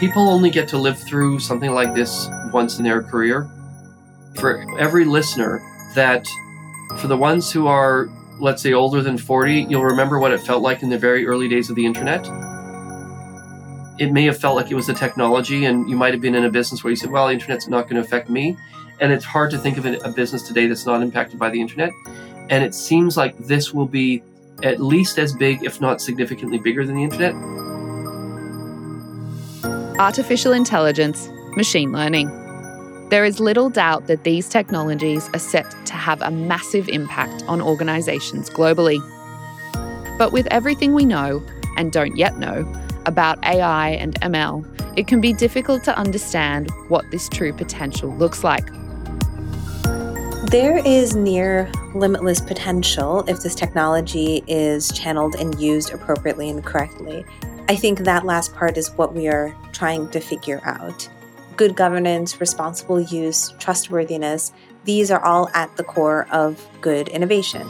People only get to live through something like this once in their career. For every listener, that for the ones who are, let's say, older than 40, you'll remember what it felt like in the very early days of the internet. It may have felt like it was the technology, and you might have been in a business where you said, well, the internet's not going to affect me. And it's hard to think of a business today that's not impacted by the internet. And it seems like this will be at least as big, if not significantly bigger than the internet. Artificial intelligence, machine learning. There is little doubt that these technologies are set to have a massive impact on organisations globally. But with everything we know and don't yet know about AI and ML, it can be difficult to understand what this true potential looks like. There is near limitless potential if this technology is channeled and used appropriately and correctly. I think that last part is what we are trying to figure out. Good governance, responsible use, trustworthiness, these are all at the core of good innovation.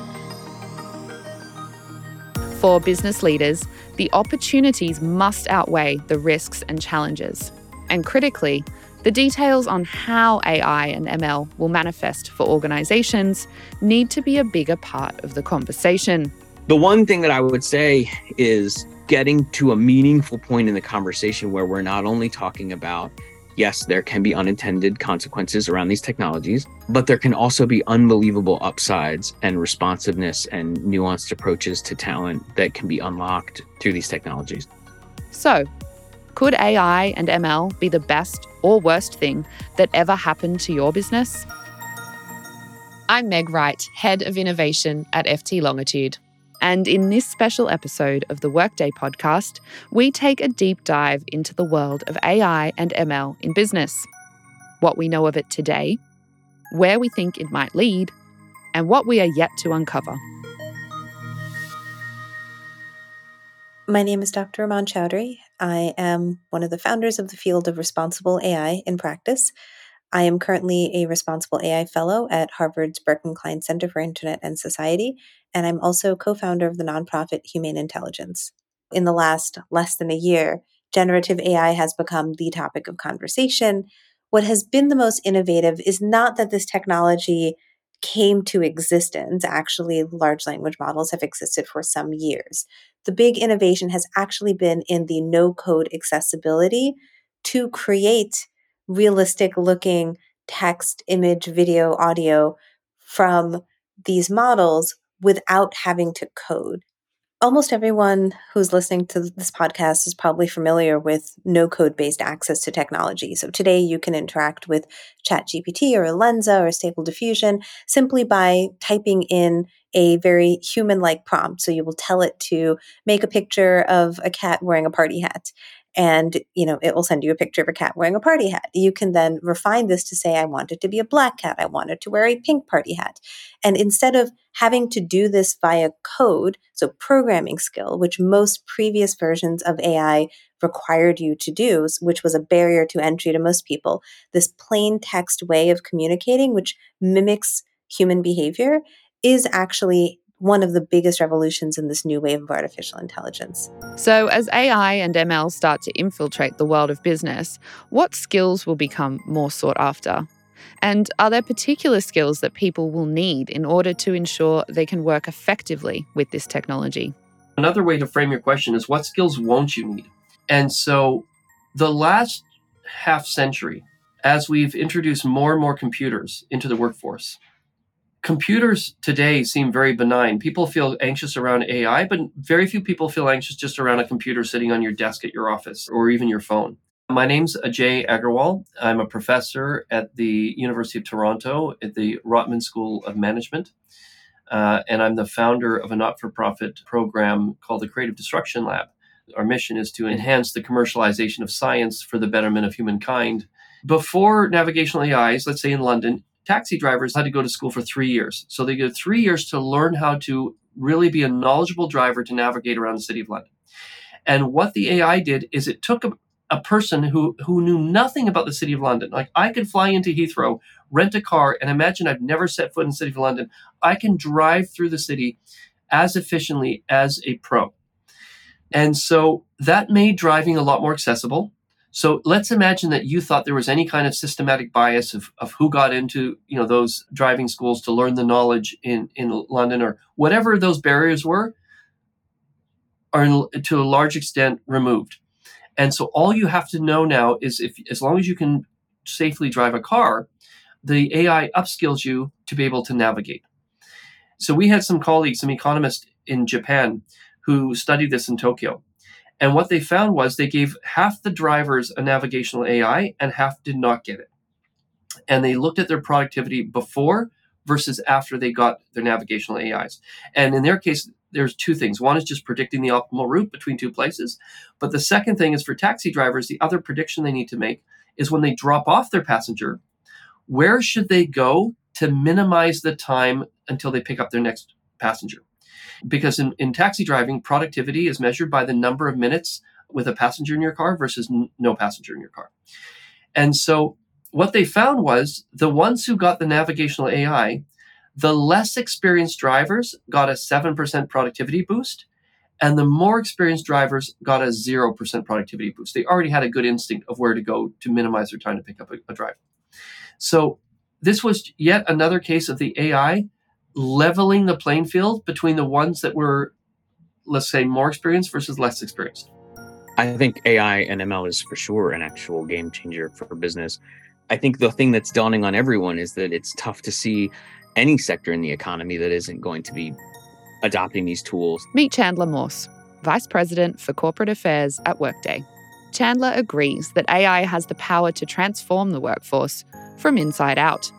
For business leaders, the opportunities must outweigh the risks and challenges. And critically, the details on how AI and ML will manifest for organizations need to be a bigger part of the conversation. The one thing that I would say is getting to a meaningful point in the conversation where we're not only talking about yes, there can be unintended consequences around these technologies, but there can also be unbelievable upsides and responsiveness and nuanced approaches to talent that can be unlocked through these technologies. So, could AI and ML be the best or worst thing that ever happened to your business? I'm Meg Wright, Head of Innovation at FT Longitude. And in this special episode of the Workday podcast, we take a deep dive into the world of AI and ML in business, what we know of it today, where we think it might lead, and what we are yet to uncover. My name is Dr. Rumman Chowdhury. I am one of the founders of the field of responsible AI in practice. I am currently a responsible AI fellow at Harvard's Berkman Klein Center for Internet and Society, and I'm also co founder of the nonprofit Humane Intelligence. In the last less than a year, generative AI has become the topic of conversation. What has been the most innovative is not that this technology came to existence. Actually, large language models have existed for some years. The big innovation has actually been in the no code accessibility to create realistic looking text, image, video, audio from these models without having to code. Almost everyone who's listening to this podcast is probably familiar with no code based access to technology. So today you can interact with ChatGPT or Lensa or Stable Diffusion simply by typing in a very human like prompt. So you will tell it to make a picture of a cat wearing a party hat and you know it will send you a picture of a cat wearing a party hat. You can then refine this to say i want it to be a black cat. I want it to wear a pink party hat. And instead of having to do this via code so programming skill which most previous versions of ai required you to do which was a barrier to entry to most people this plain text way of communicating which mimics human behavior is actually one of the biggest revolutions in this new wave of artificial intelligence. So, as AI and ML start to infiltrate the world of business, what skills will become more sought after? And are there particular skills that people will need in order to ensure they can work effectively with this technology? Another way to frame your question is what skills won't you need? And so, the last half century, as we've introduced more and more computers into the workforce, computers today seem very benign. People feel anxious around AI, but very few people feel anxious just around a computer sitting on your desk at your office or even your phone. My name's Ajay Agrawal. I'm a professor at the University of Toronto at the Rotman School of Management. Uh, and I'm the founder of a not for profit program called the Creative Destruction Lab. Our mission is to enhance the commercialization of science for the betterment of humankind. Before navigational AIs, let's say in London, taxi drivers had to go to school for three years. So they get three years to learn how to really be a knowledgeable driver to navigate around the city of London. And what the AI did is it took a, a person who, who knew nothing about the city of London. Like I could fly into Heathrow, rent a car, and imagine I've never set foot in the city of London. I can drive through the city as efficiently as a pro. And so that made driving a lot more accessible. So let's imagine that you thought there was any kind of systematic bias of, of who got into you know those driving schools to learn the knowledge in, in London or whatever those barriers were are in, to a large extent removed. And so all you have to know now is if as long as you can safely drive a car, the AI upskills you to be able to navigate. So we had some colleagues, some economists in Japan who studied this in Tokyo. And what they found was they gave half the drivers a navigational AI and half did not get it. And they looked at their productivity before versus after they got their navigational AIs. And in their case, there's two things. One is just predicting the optimal route between two places. But the second thing is for taxi drivers, the other prediction they need to make is when they drop off their passenger, where should they go to minimize the time until they pick up their next passenger? Because in, in taxi driving, productivity is measured by the number of minutes with a passenger in your car versus n- no passenger in your car. And so what they found was the ones who got the navigational AI, the less experienced drivers got a 7% productivity boost, and the more experienced drivers got a 0% productivity boost. They already had a good instinct of where to go to minimize their time to pick up a, a drive. So this was yet another case of the AI leveling the playing field between the ones that were, let's say, more experienced versus less experienced. I think AI and ML is for sure an actual game changer for business. I think the thing that's dawning on everyone is that it's tough to see any sector in the economy that isn't going to be adopting these tools. Meet Chandler Morse, Vice President for Corporate Affairs at Workday. Chandler agrees that AI has the power to transform the workforce from inside out,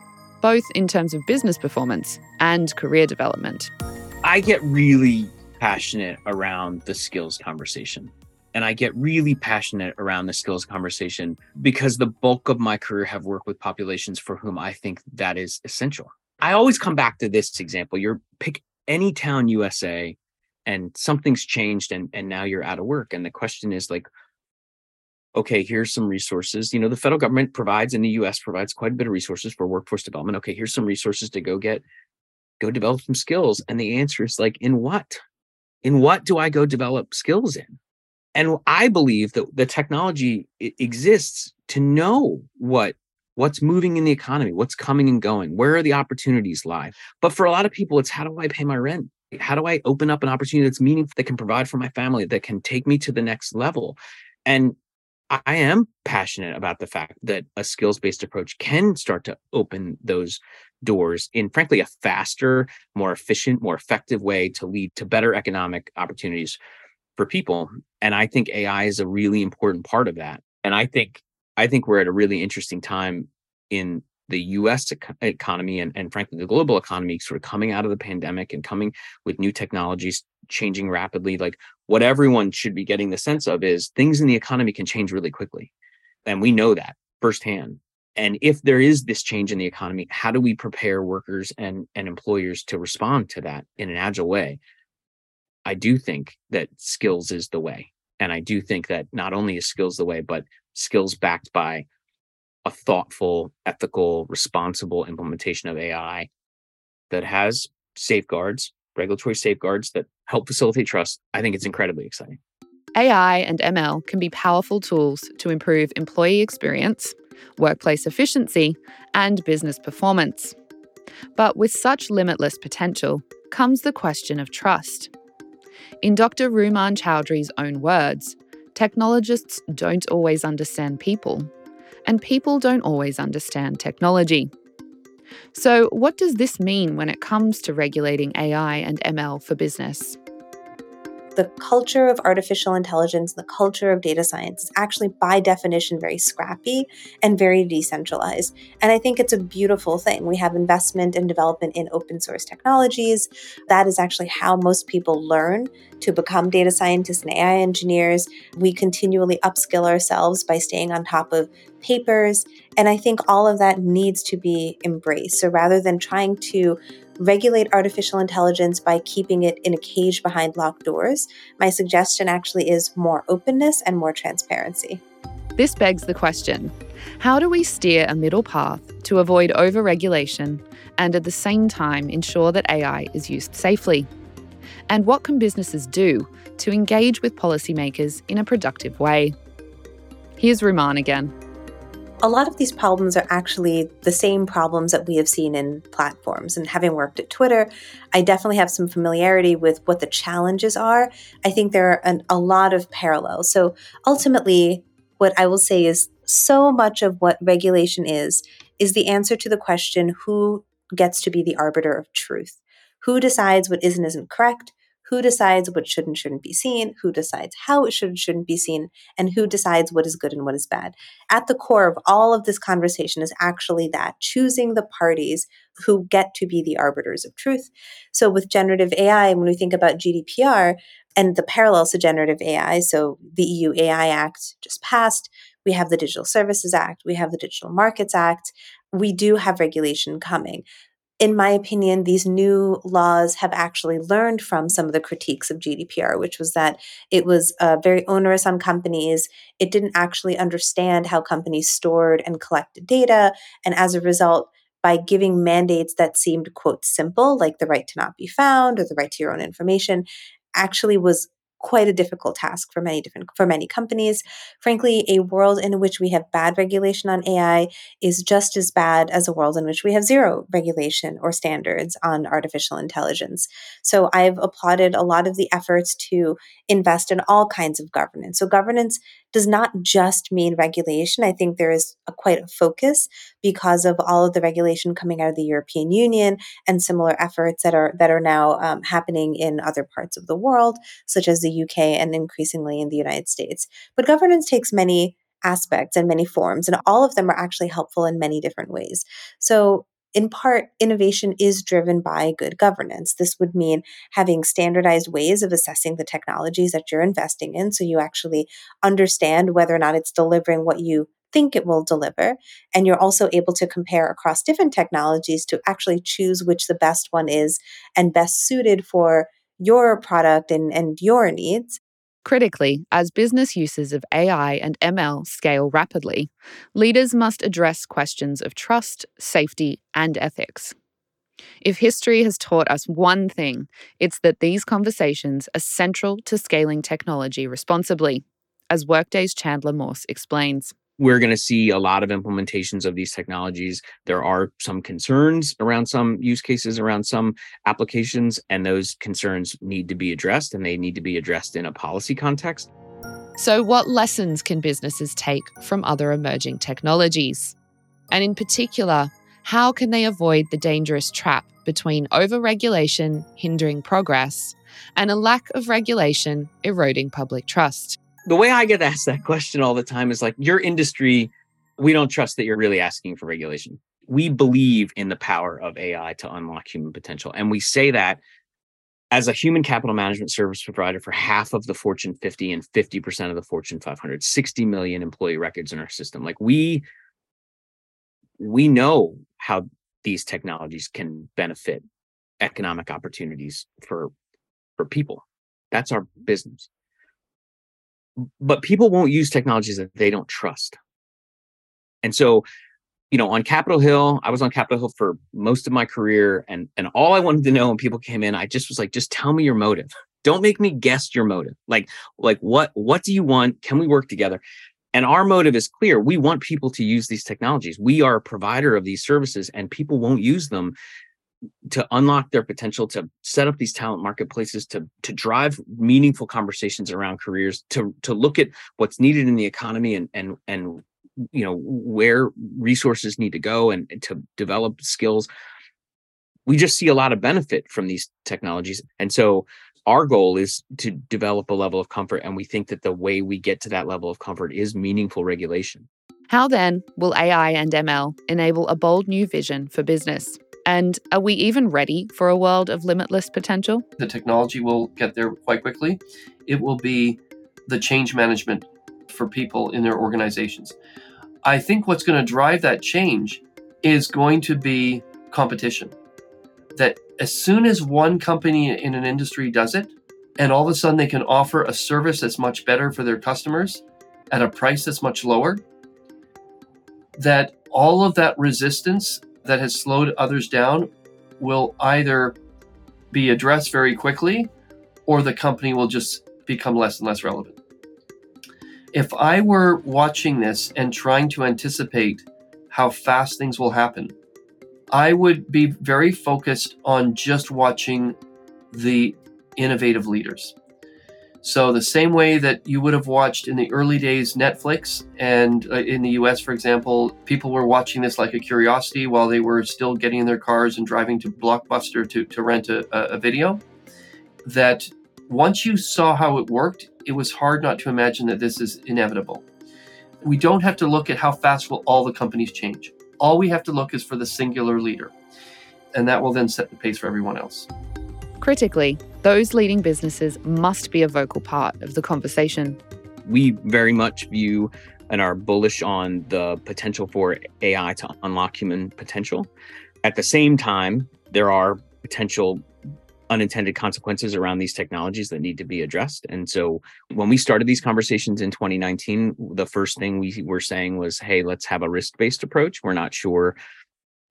both in terms of business performance and career development. I get really passionate around the skills conversation. And I get really passionate around the skills conversation because the bulk of my career have worked with populations for whom I think that is essential. I always come back to this example. You're pick any town USA and something's changed and and now you're out of work and the question is like okay, here's some resources. You know, the federal government provides in the US provides quite a bit of resources for workforce development. Okay, here's some resources to go get, go develop some skills. And the answer is like, in what? In what do I go develop skills in? And I believe that the technology exists to know what what's moving in the economy, what's coming and going, where are the opportunities lie. But for a lot of people, it's how do I pay my rent? How do I open up an opportunity that's meaningful, that can provide for my family, that can take me to the next level? And I am passionate about the fact that a skills based approach can start to open those doors in, frankly, a faster, more efficient, more effective way to lead to better economic opportunities for people. And I think AI is a really important part of that. And I think I think we're at a really interesting time in the US economy and, and frankly the global economy sort of coming out of the pandemic and coming with new technologies changing rapidly like what everyone should be getting the sense of is things in the economy can change really quickly. And we know that firsthand. And if there is this change in the economy how do we prepare workers and and employers to respond to that in an agile way? I do think that skills is the way. And i do think that not only is skills the way but skills backed by a thoughtful, ethical, responsible implementation of AI that has safeguards, regulatory safeguards that help facilitate trust, I think it's incredibly exciting. AI and ML can be powerful tools to improve employee experience, workplace efficiency, and business performance. But with such limitless potential comes the question of trust. In Dr. Rumman Chowdhury's own words, technologists don't always understand people and people don't always understand technology. So, what does this mean when it comes to regulating AI and ML for business? The culture of artificial intelligence, the culture of data science is actually by definition very scrappy and very decentralized. And I think it's a beautiful thing. We have investment and development in open source technologies. That is actually how most people learn to become data scientists and AI engineers. We continually upskill ourselves by staying on top of papers. And I think all of that needs to be embraced. So rather than trying to regulate artificial intelligence by keeping it in a cage behind locked doors, my suggestion actually is more openness and more transparency. This begs the question how do we steer a middle path to avoid overregulation and at the same time ensure that AI is used safely? And what can businesses do to engage with policymakers in a productive way? Here's Rumman again. A lot of these problems are actually the same problems that we have seen in platforms. And having worked at Twitter, I definitely have some familiarity with what the challenges are. I think there are an, a lot of parallels. So ultimately, what I will say is so much of what regulation is, is the answer to the question who gets to be the arbiter of truth? Who decides what is and isn't correct? Who decides what should and shouldn't be seen, who decides how it should and shouldn't be seen, and who decides what is good and what is bad. At the core of all of this conversation is actually that choosing the parties who get to be the arbiters of truth. So with generative AI, when we think about GDPR and the parallels to generative AI, so the EU AI Act just passed, we have the Digital Services Act, we have the Digital Markets Act, we do have regulation coming in my opinion, these new laws have actually learned from some of the critiques of GDPR, which was that it was uh, very onerous on companies. It didn't actually understand how companies stored and collected data. And as a result, by giving mandates that seemed, quote, simple, like the right to not be found or the right to your own information, actually was quite a difficult task for many different for many companies. Frankly, a world in which we have bad regulation on AI is just as bad as a world in which we have zero regulation or standards on artificial intelligence. So I've applauded a lot of the efforts to invest in all kinds of governance. So governance does not just mean regulation. I think there is a, quite a focus because of all of the regulation coming out of the European Union and similar efforts that are that are now um, happening in other parts of the world, such as the UK and increasingly in the United States. But governance takes many aspects and many forms, and all of them are actually helpful in many different ways. So in part, innovation is driven by good governance. This would mean having standardized ways of assessing the technologies that you're investing in so you actually understand whether or not it's delivering what you think it will deliver. And you're also able to compare across different technologies to actually choose which the best one is and best suited for your product and, and your needs. Critically, as business uses of AI and ML scale rapidly, leaders must address questions of trust, safety, and ethics. If history has taught us one thing, it's that these conversations are central to scaling technology responsibly, as Workday's Chandler Morse explains we're going to see a lot of implementations of these technologies. There are some concerns around some use cases, around some applications, and those concerns need to be addressed and they need to be addressed in a policy context. So, what lessons can businesses take from other emerging technologies? And in particular, how can they avoid the dangerous trap between overregulation hindering progress and a lack of regulation eroding public trust? The way I get asked that question all the time is like, your industry, we don't trust that you're really asking for regulation. We believe in the power of AI to unlock human potential. And we say that as a human capital management service provider for half of the Fortune 50 and 50% of the Fortune 500, 60 million employee records in our system. Like we, we know how these technologies can benefit economic opportunities for, for people. That's our business but people won't use technologies that they don't trust. And so, you know, on Capitol Hill, I was on Capitol Hill for most of my career, and and all I wanted to know when people came in, I just was like, just tell me your motive. Don't make me guess your motive. Like, like what what do you want? Can we work together? And our motive is clear. We want people to use these technologies. We are a provider of these services, and people won't use them to unlock their potential to set up these talent marketplaces to to drive meaningful conversations around careers to to look at what's needed in the economy and and and you know where resources need to go and, and to develop skills. We just see a lot of benefit from these technologies. And so our goal is to develop a level of comfort and we think that the way we get to that level of comfort is meaningful regulation. How then will ai and ml enable a bold new vision for business and are we even ready for a world of limitless potential? The technology will get there quite quickly. It will be the change management for people in their organizations. I think what's going to drive that change is going to be competition. That as soon as one company in an industry does it, and all of a sudden they can offer a service that's much better for their customers at a price that's much lower, that all of that resistance that has slowed others down will either be addressed very quickly or the company will just become less and less relevant. If I were watching this and trying to anticipate how fast things will happen, I would be very focused on just watching the innovative leaders. So, the same way that you would have watched in the early days Netflix, and uh, in the US, for example, people were watching this like a curiosity while they were still getting in their cars and driving to Blockbuster to, to rent a, a video, that once you saw how it worked, it was hard not to imagine that this is inevitable. We don't have to look at how fast will all the companies change. All we have to look is for the singular leader, and that will then set the pace for everyone else. Critically, those leading businesses must be a vocal part of the conversation. We very much view and are bullish on the potential for AI to unlock human potential. At the same time, there are potential unintended consequences around these technologies that need to be addressed. And so when we started these conversations in 2019, the first thing we were saying was, hey, let's have a risk based approach. We're not sure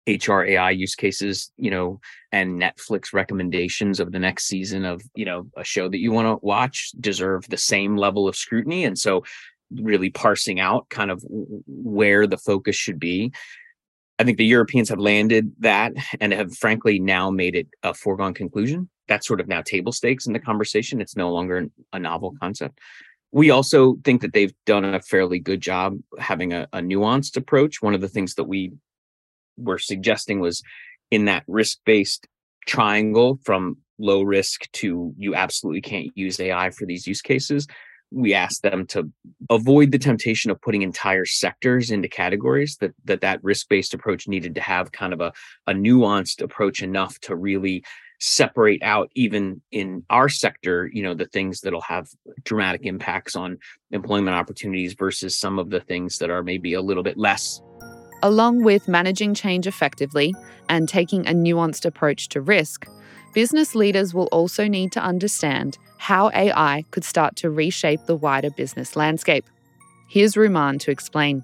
HR AI use cases, you know, and Netflix recommendations of the next season of, you know, a show that you want to watch deserve the same level of scrutiny. And so really parsing out kind of where the focus should be. I think the Europeans have landed that and have frankly now made it a foregone conclusion. That's sort of now table stakes in the conversation. It's no longer a novel concept. We also think that they've done a fairly good job having a, a nuanced approach. One of the things that we were suggesting was in that risk based triangle from low risk to you absolutely can't use AI for these use cases. We asked them to avoid the temptation of putting entire sectors into categories that that, that risk based approach needed to have kind of a, a nuanced approach enough to really separate out even in our sector you know the things that'll have dramatic impacts on employment opportunities versus some of the things that are maybe a little bit less Along with managing change effectively and taking a nuanced approach to risk, business leaders will also need to understand how AI could start to reshape the wider business landscape. Here's Rumman to explain.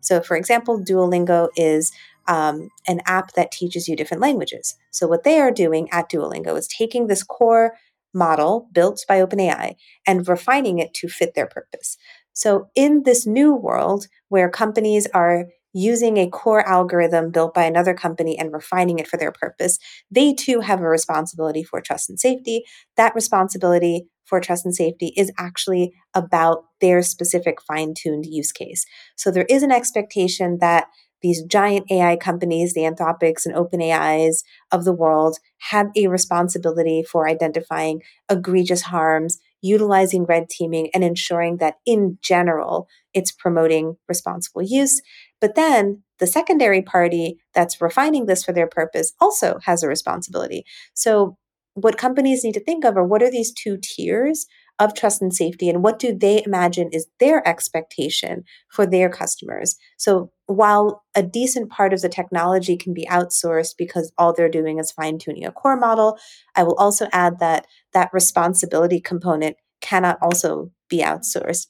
So, for example, Duolingo is um, an app that teaches you different languages. So, what they are doing at Duolingo is taking this core model built by OpenAI and refining it to fit their purpose. So, in this new world where companies are using a core algorithm built by another company and refining it for their purpose, they too have a responsibility for trust and safety. That responsibility for trust and safety is actually about their specific fine tuned use case. So there is an expectation that these giant AI companies, the Anthropics and OpenAIs of the world, have a responsibility for identifying egregious harms, utilizing red teaming, and ensuring that in general, it's promoting responsible use. But then the secondary party that's refining this for their purpose also has a responsibility. So, what companies need to think of are what are these two tiers of trust and safety, and what do they imagine is their expectation for their customers? So, while a decent part of the technology can be outsourced because all they're doing is fine tuning a core model, I will also add that that responsibility component cannot also be outsourced.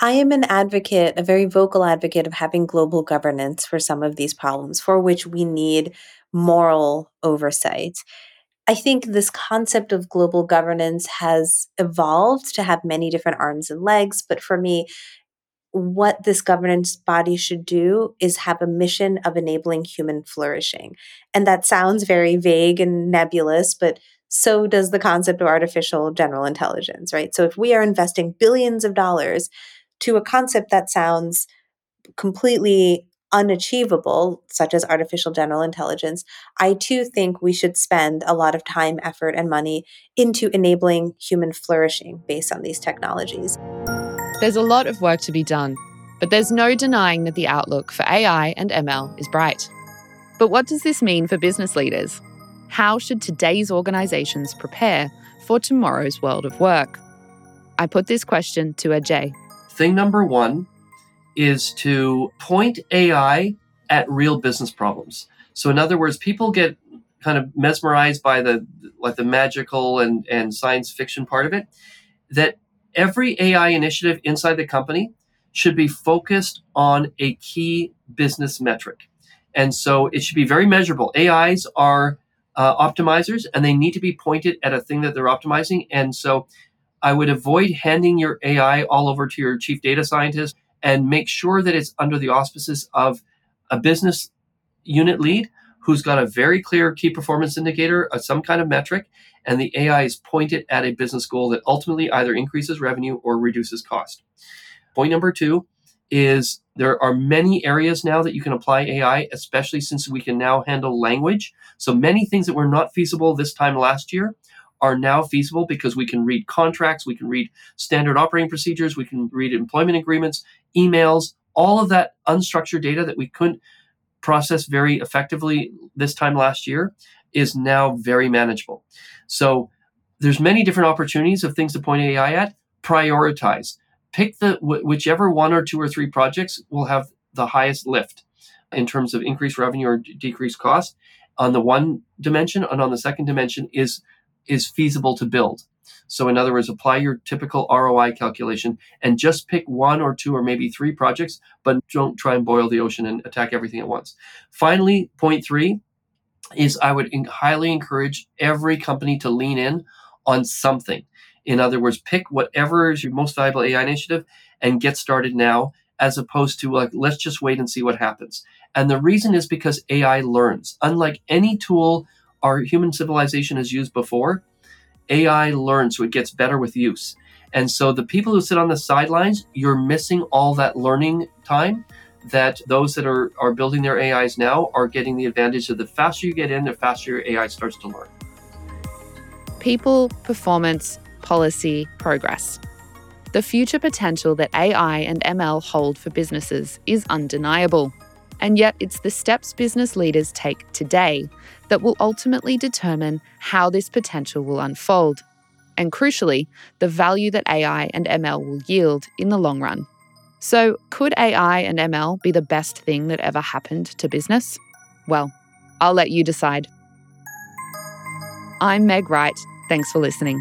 I am an advocate, a very vocal advocate of having global governance for some of these problems, for which we need moral oversight. I think this concept of global governance has evolved to have many different arms and legs, but for me, what this governance body should do is have a mission of enabling human flourishing. And that sounds very vague and nebulous, but so does the concept of artificial general intelligence, right? So if we are investing billions of dollars to a concept that sounds completely unachievable, such as artificial general intelligence, I too think we should spend a lot of time, effort, and money into enabling human flourishing based on these technologies. There's a lot of work to be done, but there's no denying that the outlook for AI and ML is bright. But what does this mean for business leaders? How should today's organizations prepare for tomorrow's world of work? I put this question to Ajay, thing number one is to point AI at real business problems. So, in other words, people get kind of mesmerized by the like the magical and, and science fiction part of it. That every AI initiative inside the company should be focused on a key business metric. And so it should be very measurable. AIs are uh, optimizers and they need to be pointed at a thing that they're optimizing. And so I would avoid handing your AI all over to your chief data scientist and make sure that it's under the auspices of a business unit lead who's got a very clear key performance indicator, some kind of metric, and the AI is pointed at a business goal that ultimately either increases revenue or reduces cost. Point number two is there are many areas now that you can apply AI, especially since we can now handle language. So many things that were not feasible this time last year are now feasible because we can read contracts, we can read standard operating procedures, we can read employment agreements, emails, all of that unstructured data that we couldn't process very effectively this time last year is now very manageable. So there's many different opportunities of things to point AI at. Prioritize. Pick the whichever one or two or three projects will have the highest lift in terms of increased revenue or decreased cost on the one dimension and on the second dimension is is feasible to build. So, in other words, apply your typical ROI calculation and just pick one or two or maybe three projects, but don't try and boil the ocean and attack everything at once. Finally, point three is I would highly encourage every company to lean in on something. In other words, pick whatever is your most valuable AI initiative and get started now, as opposed to like, let's just wait and see what happens. And the reason is because AI learns. Unlike any tool our human civilization has used before, AI learns, so it gets better with use. And so the people who sit on the sidelines, you're missing all that learning time that those that are, are building their AIs now are getting the advantage of the faster you get in, the faster your AI starts to learn. People, performance, policy, progress. The future potential that AI and ML hold for businesses is undeniable. And yet, it's the steps business leaders take today that will ultimately determine how this potential will unfold. And crucially, the value that AI and ML will yield in the long run. So, could AI and ML be the best thing that ever happened to business? Well, I'll let you decide. I'm Meg Wright. Thanks for listening.